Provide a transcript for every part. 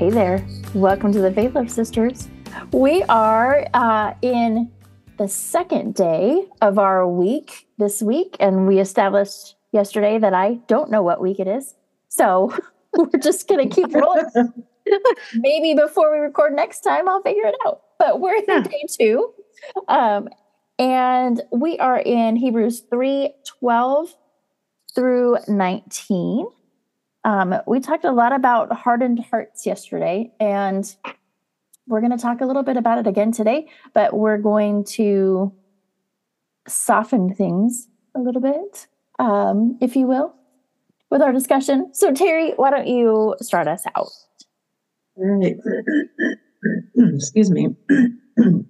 Hey there. Welcome to the Faith Lift Sisters. We are uh, in the second day of our week this week, and we established yesterday that I don't know what week it is. So we're just going to keep rolling. Maybe before we record next time, I'll figure it out. But we're in Yeah. day two. Um, and we are in Hebrews 3 12 through 19. Um, we talked a lot about hardened hearts yesterday, and we're going to talk a little bit about it again today, but we're going to soften things a little bit, um, if you will, with our discussion. So, Terry, why don't you start us out? All right. Excuse me.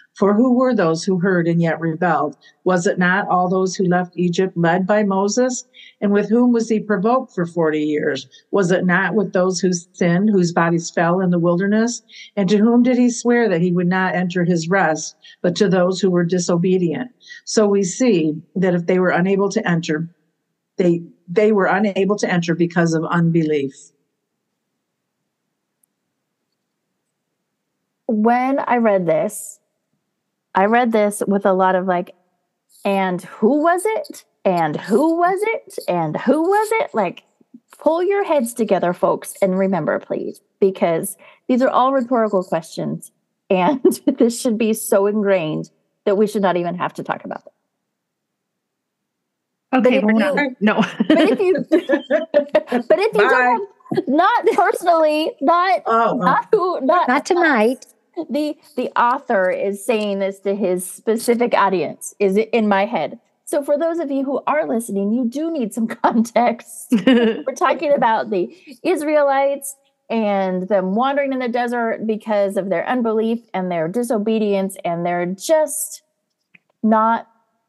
For who were those who heard and yet rebelled? Was it not all those who left Egypt led by Moses? And with whom was he provoked for 40 years? Was it not with those who sinned, whose bodies fell in the wilderness? And to whom did he swear that he would not enter his rest, but to those who were disobedient? So we see that if they were unable to enter, they, they were unable to enter because of unbelief. When I read this, I read this with a lot of like, and who was it? And who was it? And who was it? Like, pull your heads together, folks, and remember, please, because these are all rhetorical questions. And this should be so ingrained that we should not even have to talk about them. Okay, if we're you- done. No. But if you, but if you don't, have, not personally, not Oh, not who, not Not tonight. The the author is saying this to his specific audience is it in my head. So for those of you who are listening you do need some context. We're talking about the israelites and them wandering in the desert because of their unbelief and their disobedience and their just not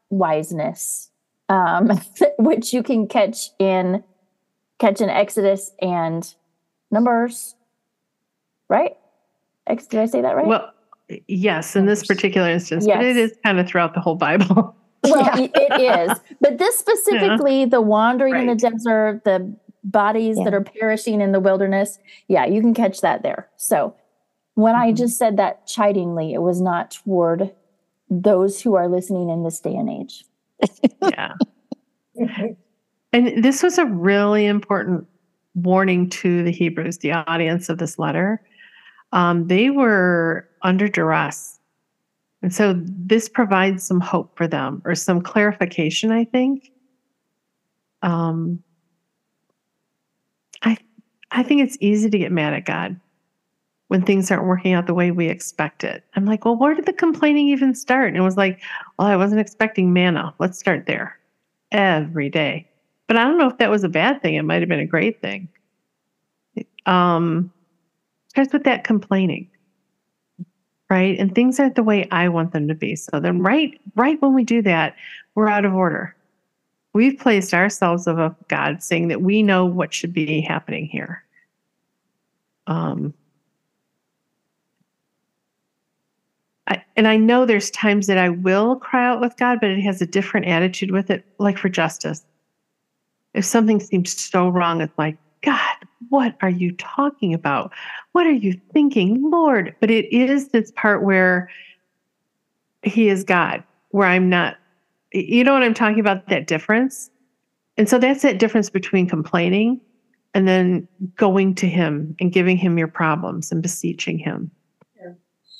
wiseness um, which you can catch in catch in exodus and numbers right did i say that right well, yes, in this particular instance, but it Yes. is kind of throughout the whole Bible. Well, Yeah. it is. But this specifically, the wandering in the desert, the bodies that are perishing in the wilderness. Yeah, you can catch that there. So when I Mhm. just said that chidingly, it was not toward those who are listening in this day and age. yeah. And this was a really important warning to the Hebrews, the audience of this letter. Um, they were under duress. And so this provides some hope for them or some clarification, I think. Um, I, I think it's easy to get mad at God when things aren't working out the way we expect it. I'm like, well, where did the complaining even start? And it was like, well, I wasn't expecting manna. Let's start there every day. But I don't know if that was a bad thing. It might have been a great thing. Um, starts with that complaining, right? And things aren't the way I want them to be. So then, right, right when we do that, we're out of order. We've placed ourselves above God, saying that we know what should be happening here. Um, I, and I know there's times that I will cry out with God, but it has a different attitude with it, like for justice. If something seems so wrong, it's like, God, what are you talking about? What are you thinking, Lord? But it is this part where He is God, where I'm not. You know what I'm talking about? That difference. And so that's that difference between complaining and then going to Him and giving Him your problems and beseeching Him.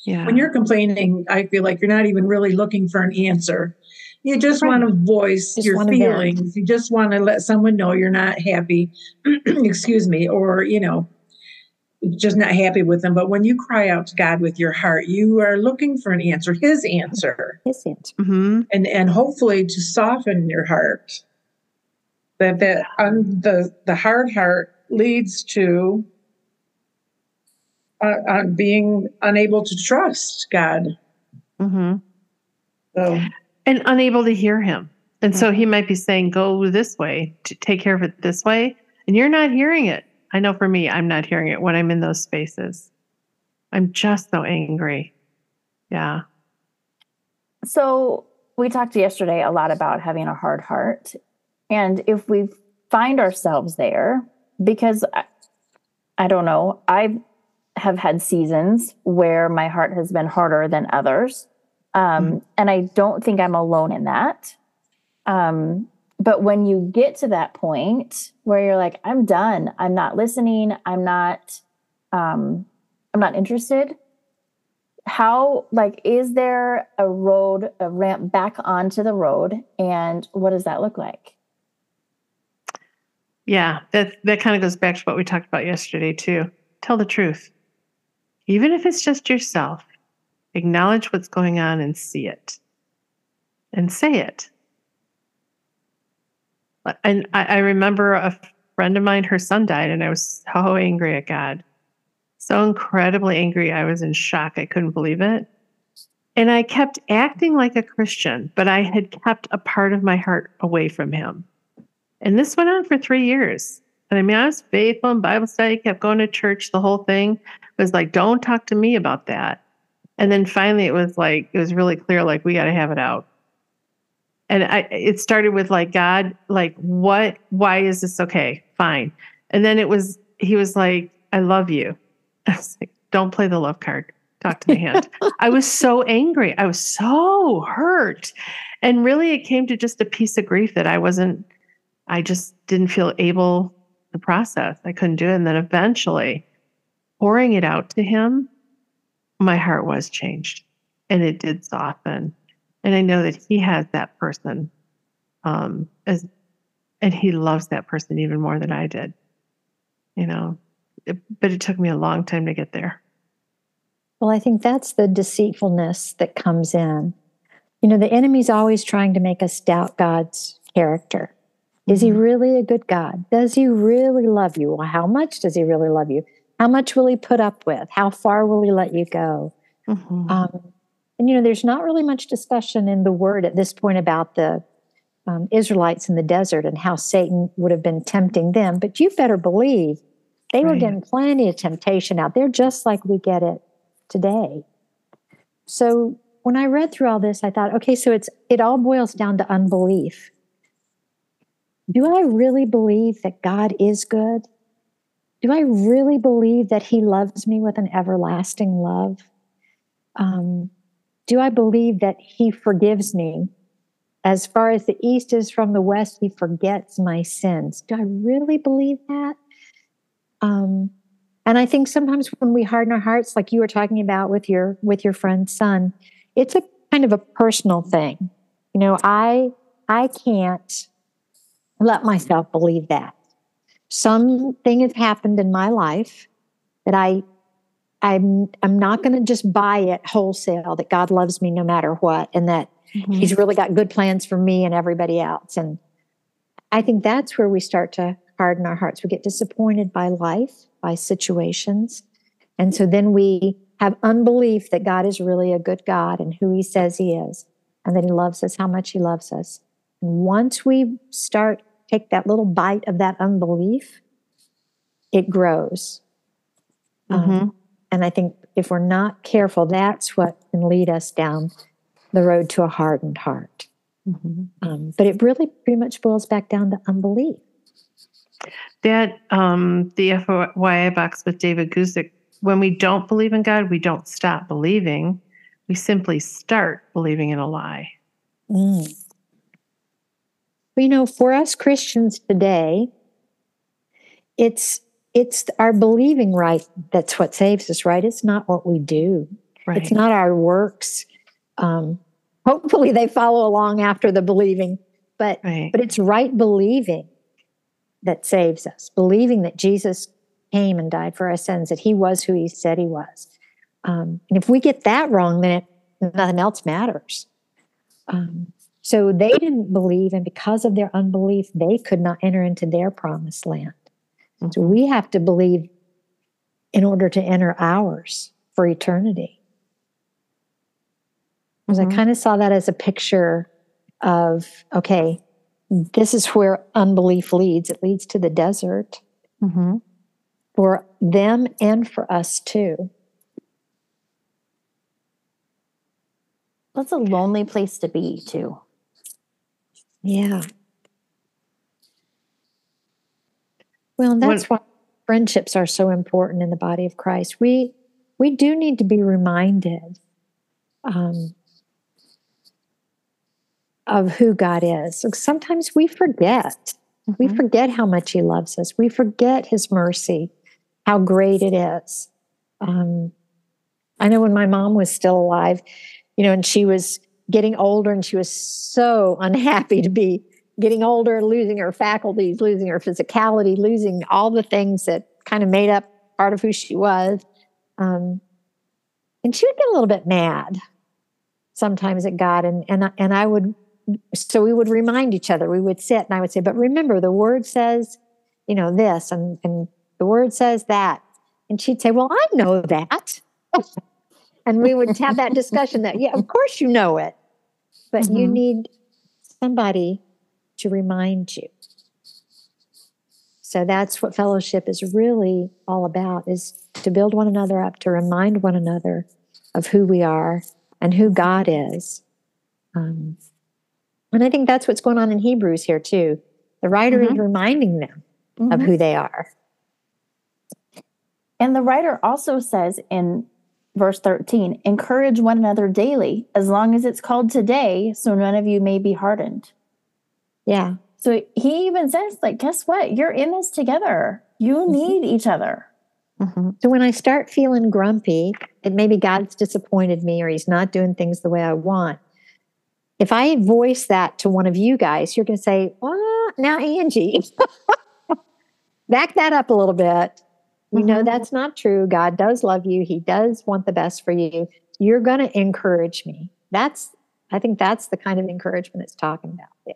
Yeah. When you're complaining, I feel like you're not even really looking for an answer. You just Right. want to voice Just your wanna vent. feelings. You just want to let someone know you're not happy, excuse me, or, you know, just not happy with them. But when you cry out to God with your heart, you are looking for an answer, His answer, His answer. hmm and and hopefully to soften your heart. That that um, the the hard heart leads to uh, uh, being unable to trust God. hmm So And unable to hear him. And so he mm-hmm. might be saying, go this way, to take care of it this way. And you're not hearing it. I know for me, I'm not hearing it when I'm in those spaces. I'm just so angry. Yeah. So we talked yesterday a lot about having a hard heart. And if we find ourselves there, because I, I don't know, I have had seasons where my heart has been harder than others. Um, And I don't think I'm alone in that. Um, but when you get to that point where you're like, I'm done, I'm not listening, I'm not, um, I'm not interested how like is there a road a ramp back onto the road and what does that look like Yeah. That, that kind of goes back to what we talked about yesterday, too. Tell the truth. Even if it's just yourself, acknowledge what's going on and see it and say it. And I, I remember a friend of mine, her son died, and I was so angry at God. So incredibly angry. I was in shock. I couldn't believe it. And I kept acting like a Christian, but I had kept a part of my heart away from him. And this went on for three years. And I mean, I was faithful in Bible study, kept going to church. The whole thing was like, don't talk to me about that. And then finally, it was like, it was really clear, like, we got to have it out. And I, it started with like, God, like, what, why is this okay? Fine. And then it was, he was like, I love you. I was like, don't play the love card. Talk to my hand. I was so angry. I was so hurt. And really, it came to just a piece of grief that I wasn't, I just didn't feel able to process. I couldn't do it. And then eventually, pouring it out to him, my heart was changed and it did soften. And I know that he has that person um, as, and he loves that person even more than I did, you know. It, but it took me a long time to get there. Well, I think that's the deceitfulness that comes in. You know, the enemy's always trying to make us doubt God's character. Is he really a good God? Does he really love you? Well, how much does he really love you? How much will he put up with? How far will he let you go? Mhm. Um, and you know, there's not really much discussion in the word at this point about the um, Israelites in the desert and how Satan would have been tempting them. But you better believe they were getting plenty of temptation out there, just like we get it today. So when I read through all this, I thought, okay, so it's it all boils down to unbelief. Do I really believe that God is good? Do I really believe that He loves me with an everlasting love? Um, do I believe that He forgives me? As far as the east is from the west, He forgets my sins. Do I really believe that? Um, and I think sometimes when we harden our hearts, like you were talking about with your with your friend's son, it's a kind of a personal thing. You know, I I can't let myself believe that. Something has happened in my life that I I'm I'm not going to just buy it wholesale that God loves me no matter what and that Mhm. he's really got good plans for me and everybody else and I think that's where we start to harden our hearts. We get disappointed by life, by situations. And so then we have unbelief that God is really a good God and who he says he is, and that he loves us, how much he loves us. And once we start take that little bite of that unbelief, it grows. Um, Mhm. and I think if we're not careful, that's what can lead us down the road to a hardened heart. Mhm. Um, but it really pretty much boils back down to unbelief. That um, the FYI box with David Guzik. When we don't believe in God, we don't stop believing. We simply start believing in a lie. Mm. You know, for us Christians today, it's it's our believing right that's what saves us, right? It's not what we do. Right. It's not our works. Um, hopefully, they follow along after the believing, but right. but it's right believing that saves us. Believing that Jesus came and died for our sins, that He was who He said He was. Um, and if we get that wrong, then it, nothing else matters. Um, so they didn't believe, and because of their unbelief, they could not enter into their promised land. So Mhm. we have to believe in order to enter ours for eternity. Because Mhm. I kind of saw that as a picture of, okay, this is where unbelief leads. It leads to the desert Mhm. for them and for us too. That's a lonely place to be, too. Yeah. Well, that's why friendships are so important in the body of Christ. We we do need to be reminded um, of who God is. Sometimes we forget. We Mhm. forget how much He loves us. We forget His mercy, how great it is. Um, I know when my mom was still alive, you know, and she was getting older and she was so unhappy to be getting older, losing her faculties, losing her physicality, losing all the things that kind of made up part of who she was. Um, and she would get a little bit mad sometimes at God. And, and, and I would, so we would remind each other, we would sit and I would say, but remember the word says, you know, this and, and the word says that. And she'd say, well, I know that. and we would have that discussion that, yeah, of course you know it, but you Mhm. need somebody to remind you. So that's what fellowship is really all about is to build one another up, to remind one another of who we are and who God is. Um, and I think that's what's going on in Hebrews here too. The writer is reminding them of Mhm. who they are. And the writer also says in verse 13, encourage one another daily, as long as it's called today, so none of you may be hardened. Yeah. So he even says, like, guess what? You're in this together. You need each other. Mhm. So when I start feeling grumpy, it maybe God's disappointed me or he's not doing things the way I want. If I voice that to one of you guys, you're going to say, well, now, Angie, back that up a little bit. You know, that's not true. God does love you. He does want the best for you. You're going to encourage me. That's, I think that's the kind of encouragement it's talking about. there.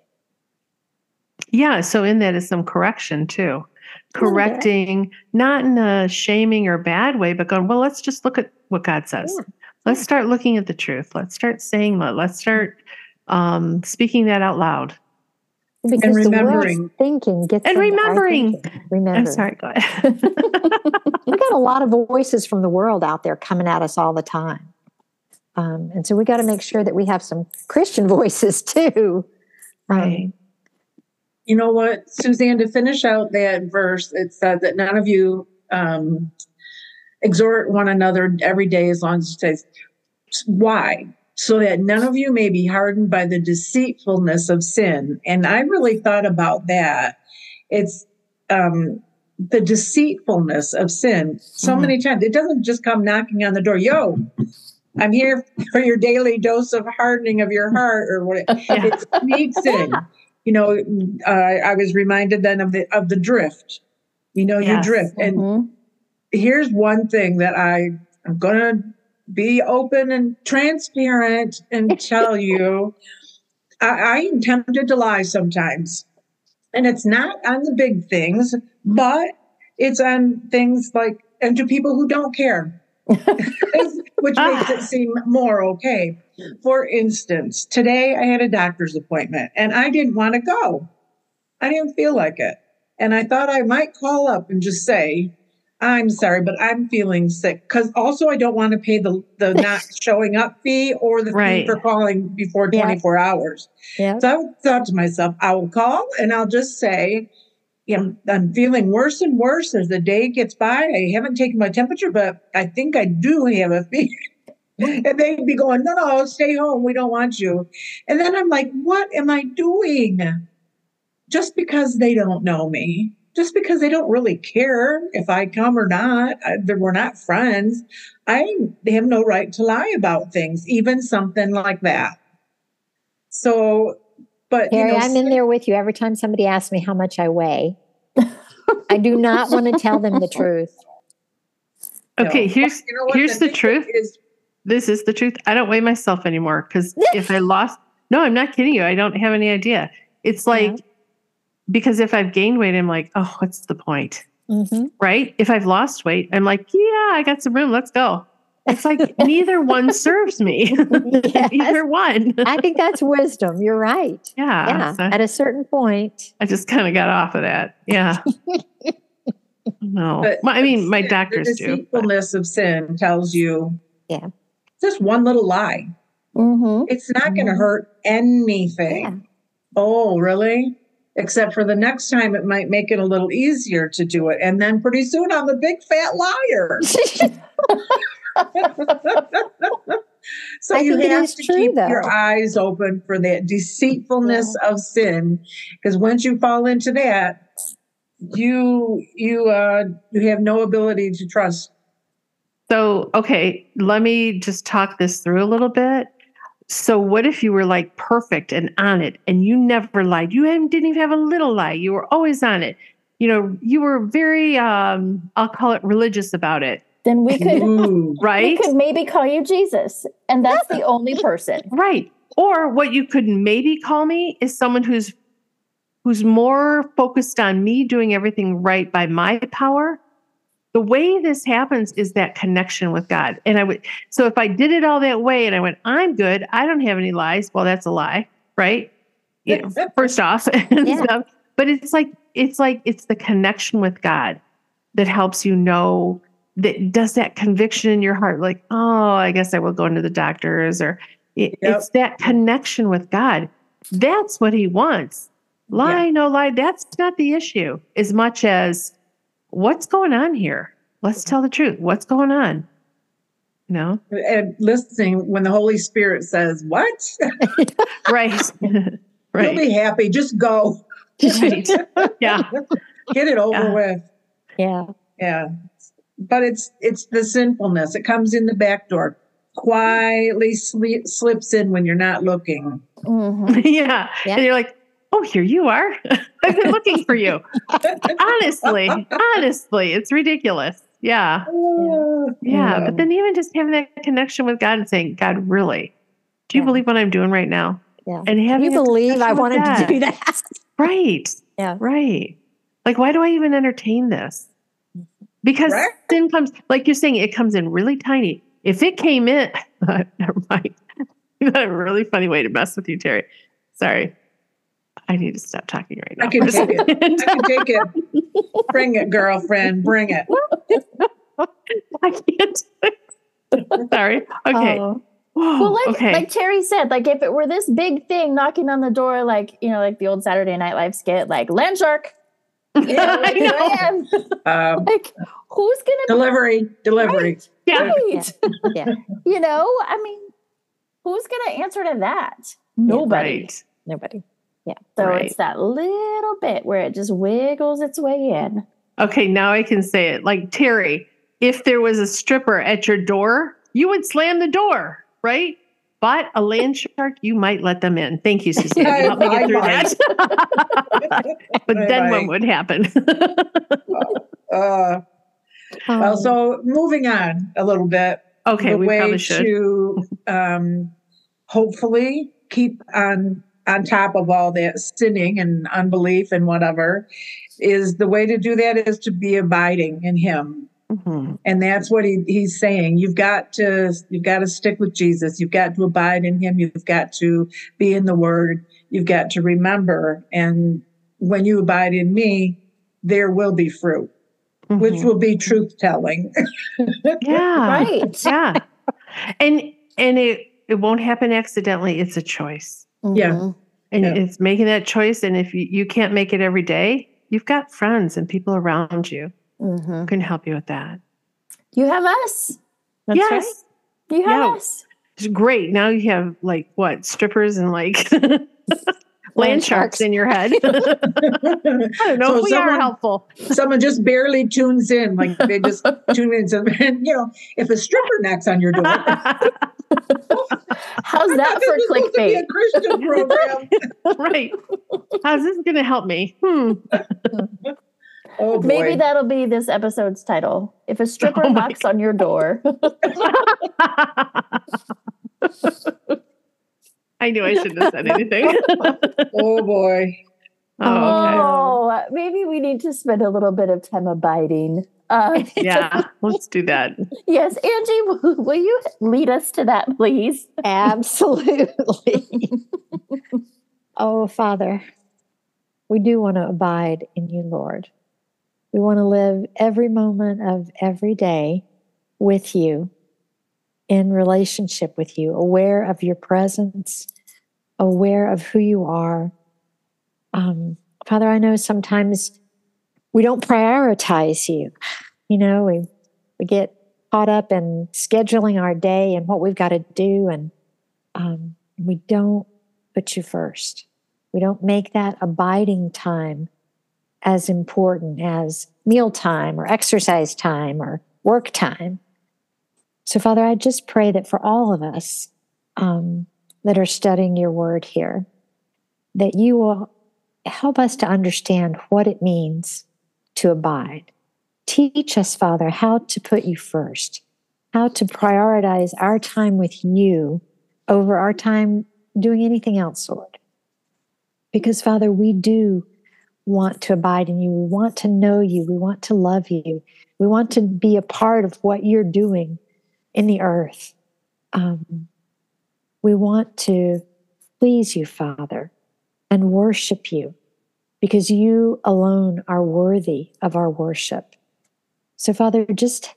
Yeah. So in that is some correction too. Correcting, not in a shaming or bad way, but going, well, let's just look at what God says. Yeah. Let's start looking at the truth. Let's start saying that. Let's start um, speaking that out loud. Because the remembering. world's thinking gets And remembering. Remember. I'm sorry. Go ahead. we got a lot of voices from the world out there coming at us all the time. Um, and so we got to make sure that we have some Christian voices too. Um, Right. You know what, Suzanne, to finish out that verse, it said that none of you um, exhort one another every day as long as it says, why? So that none of you may be hardened by the deceitfulness of sin. And I really thought about that. It's um, the deceitfulness of sin so Mhm. many times. It doesn't just come knocking on the door, yo, I'm here for your daily dose of hardening of your heart or what Yeah. it sneaks in. You know, uh, I was reminded then of the of the drift. You know, you drift. And Mhm. here's one thing that I I am gonna be open and transparent and tell you. I, I am tempted to lie sometimes. And it's not on the big things, but it's on things like and to people who don't care. which makes ah. it seem more okay. For instance, today I had a doctor's appointment and I didn't want to go. I didn't feel like it. And I thought I might call up and just say, I'm sorry, but I'm feeling sick. Because also, I don't want to pay the, the not showing up fee or the Right. fee for calling before Yeah. 24 hours. yeah. So I thought to myself, I will call and I'll just say, yeah, I'm, I'm feeling worse and worse as the day gets by. I haven't taken my temperature, but I think I do have a fever. and they'd be going, no, no, stay home. We don't want you. And then I'm like, what am I doing? Just because they don't know me just because they don't really care if I come or not, uh, I, we're not friends. I they have no right to lie about things, even something like that. So, but Carrie, you know, I'm in there with you every time somebody asks me how much I weigh. I do not want to tell them the truth. Okay, No. here's you know here's the thing truth. Is this is the truth. I don't weigh myself anymore because if I lost, no, I'm not kidding you. I don't have any idea. It's uh-huh. like because if I've gained weight, I'm like, oh, what's the point? Mhm. Right? If I've lost weight, I'm like, yeah, I got some room. Let's go. It's like neither one serves me. Yes. Neither one. I think that's wisdom. You're right. Yeah. Yeah. so At a certain point. I just kind of got off of that. Yeah. no. But- Well, I mean, my the doctors do. but- deceitfulness of sin tells you, Yeah. just one little lie. Mm-hmm. It's not going to hurt anything. Yeah. Oh, really? Except for the next time, it might make it a little easier to do it. And then pretty soon, I'm a big fat liar. so I you have to true, keep though. your eyes open for that deceitfulness of sin, because once you fall into that, you you uh you have no ability to trust. So, okay, let me just talk this through a little bit. So, what if you were like perfect and on it and you never lied? You didn't even have a little lie. You were always on it. You know, you were very, um, I'll call it religious about it, Then we could right? we could maybe call you Jesus, and that's the only person. Right. Or what you could maybe call me is someone who's who's more focused on me doing everything right by my power. The way this happens is that connection with God. And I would so if I did it all that way and I went, I'm good, I don't have any lies. Well, that's a lie, right? You know, first off Yeah. stuff. But it's like it's like it's the connection with God that helps you know that does that conviction in your heart, like, oh, I guess I will go into the doctors or it- Yep. it's that connection with God. That's what he wants. Lie, no lie. That's not the issue as much as what's going on here. Let's tell the truth. What's going on? You know? And listening when the Holy Spirit says, What? Right. right. You'll be happy. Just go. right. Yeah. Get it over Yeah. with. Yeah. Yeah. But it's it's the sinfulness. It comes in the back door. Quietly sleep, slips in when you're not looking. Mhm. yeah. Yeah. And you're like, oh, here you are. I've been looking for you. honestly, honestly, it's ridiculous. Yeah. Yeah. But then even just having that connection with God and saying, God, really, do you Yeah. believe what I'm doing right now? Yeah. And Can you believe I discussion with wanted to do that? Right. Yeah. Right. Like, why do I even entertain this? Because Right. sin comes, like you're saying, it comes in really tiny. If it came in, never mind. That's a really funny way to mess with you, Terry. Sorry. I need to stop talking right now. I can for a take it. I can take it. Bring it, girlfriend. Bring it. I can't. Sorry. Okay. Oh. Well, like okay. like Terry said, like if it were this big thing knocking on the door, like you know, like the old Saturday Night Live skit, like land shark. You know, I like, know. Um, Like, who's gonna delivery. Delivery. Right. Yeah. Right. Yeah. You know, I mean, who's gonna answer to that? Nobody. Right. Nobody. So Right. it's that little bit where it just wiggles its way in. Okay, now I can say it. Like Terry, if there was a stripper at your door, you would slam the door, right? But a land shark, you might let them in. Thank you, Susan. You helped me get through that. but then what would happen? Uh, Um, well, so moving on a little bit. okay, the we way probably should. to um, hopefully keep on on top of all that sinning and unbelief and whatever is the way to do that is to be abiding in him. Mhm. and that's what he, he's saying. You've got to you've got to stick with jesus. You've got to abide in him. You've got to be in the word. You've got to remember. And when you abide in me there will be fruit which Mhm. will be truth telling. Yeah, Right. yeah, and and it it won't happen accidentally. It's a choice, Yeah. Mhm. and Yeah. it's making that choice. And if you, you can't make it every day, you've got friends and people around you Mhm. who can help you with that. You have us. that's yes. right. You have Yeah. us. It's great. Now you have like what strippers and like land sharks in your head. I don't know So if we someone- are helpful. Someone just barely tunes in, like they just tune in. So, and, you know, if a stripper knocks on your door, How's that thought this for was supposed to be clickbait? a Christian program. right. How's this going to help me? Hmm. Oh boy. Maybe that'll be this episode's title. If a stripper Oh my knocks on your door. I knew I shouldn't have said anything. oh boy. oh, okay. Oh, maybe we need to spend a little bit of time abiding. Uh, Yeah, let's do that. yes, Angie, will, will you lead us to that, please? Absolutely. oh, Father, we do want to abide in you, Lord. We want to live every moment of every day with you, in relationship with you, aware of your presence, aware of who you are. Um, Father, I know sometimes we don't prioritize you. You know, we we get caught up in scheduling our day and what we've got to do, and um, we don't put you first. We don't make that abiding time as important as meal time or exercise time or work time. So, Father, I just pray that for all of us um, that are studying your word here, that you will help us to understand what it means to abide. Teach us, Father, how to put you first, how to prioritize our time with you over our time doing anything else, Lord. Because, Father, we do want to abide in you. We want to know you. We want to love you. We want to be a part of what you're doing in the earth. Um, we want to please you, Father, and worship you because you alone are worthy of our worship. So, Father, just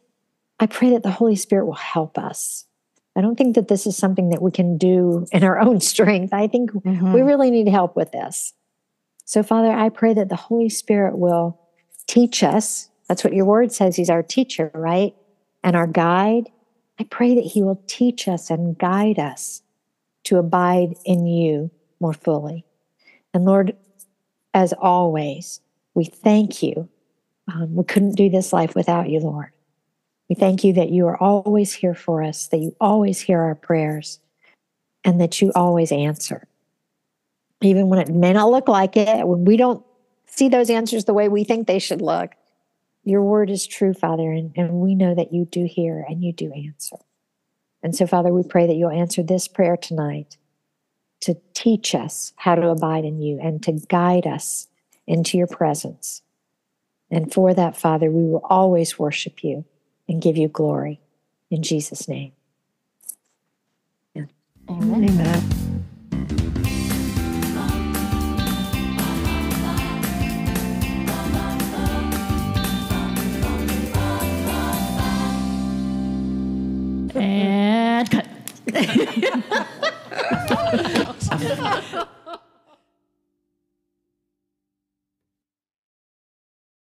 I pray that the Holy Spirit will help us. I don't think that this is something that we can do in our own strength. I think we really need help with this. So, Father, I pray that the Holy Spirit will teach us. That's what your word says. He's our teacher, right? And our guide. I pray that He will teach us and guide us to abide in you more fully. And Lord, as always, we thank you. Um, we couldn't do this life without you, Lord. We thank you that you are always here for us, that you always hear our prayers, and that you always answer. Even when it may not look like it, when we don't see those answers the way we think they should look, your word is true, Father, and, and we know that you do hear and you do answer. And so, Father, we pray that you'll answer this prayer tonight to teach us how to abide in you and to guide us into your presence. And for that, Father, we will always worship you and give you glory. In Jesus' name. Amen. Amen. And cut.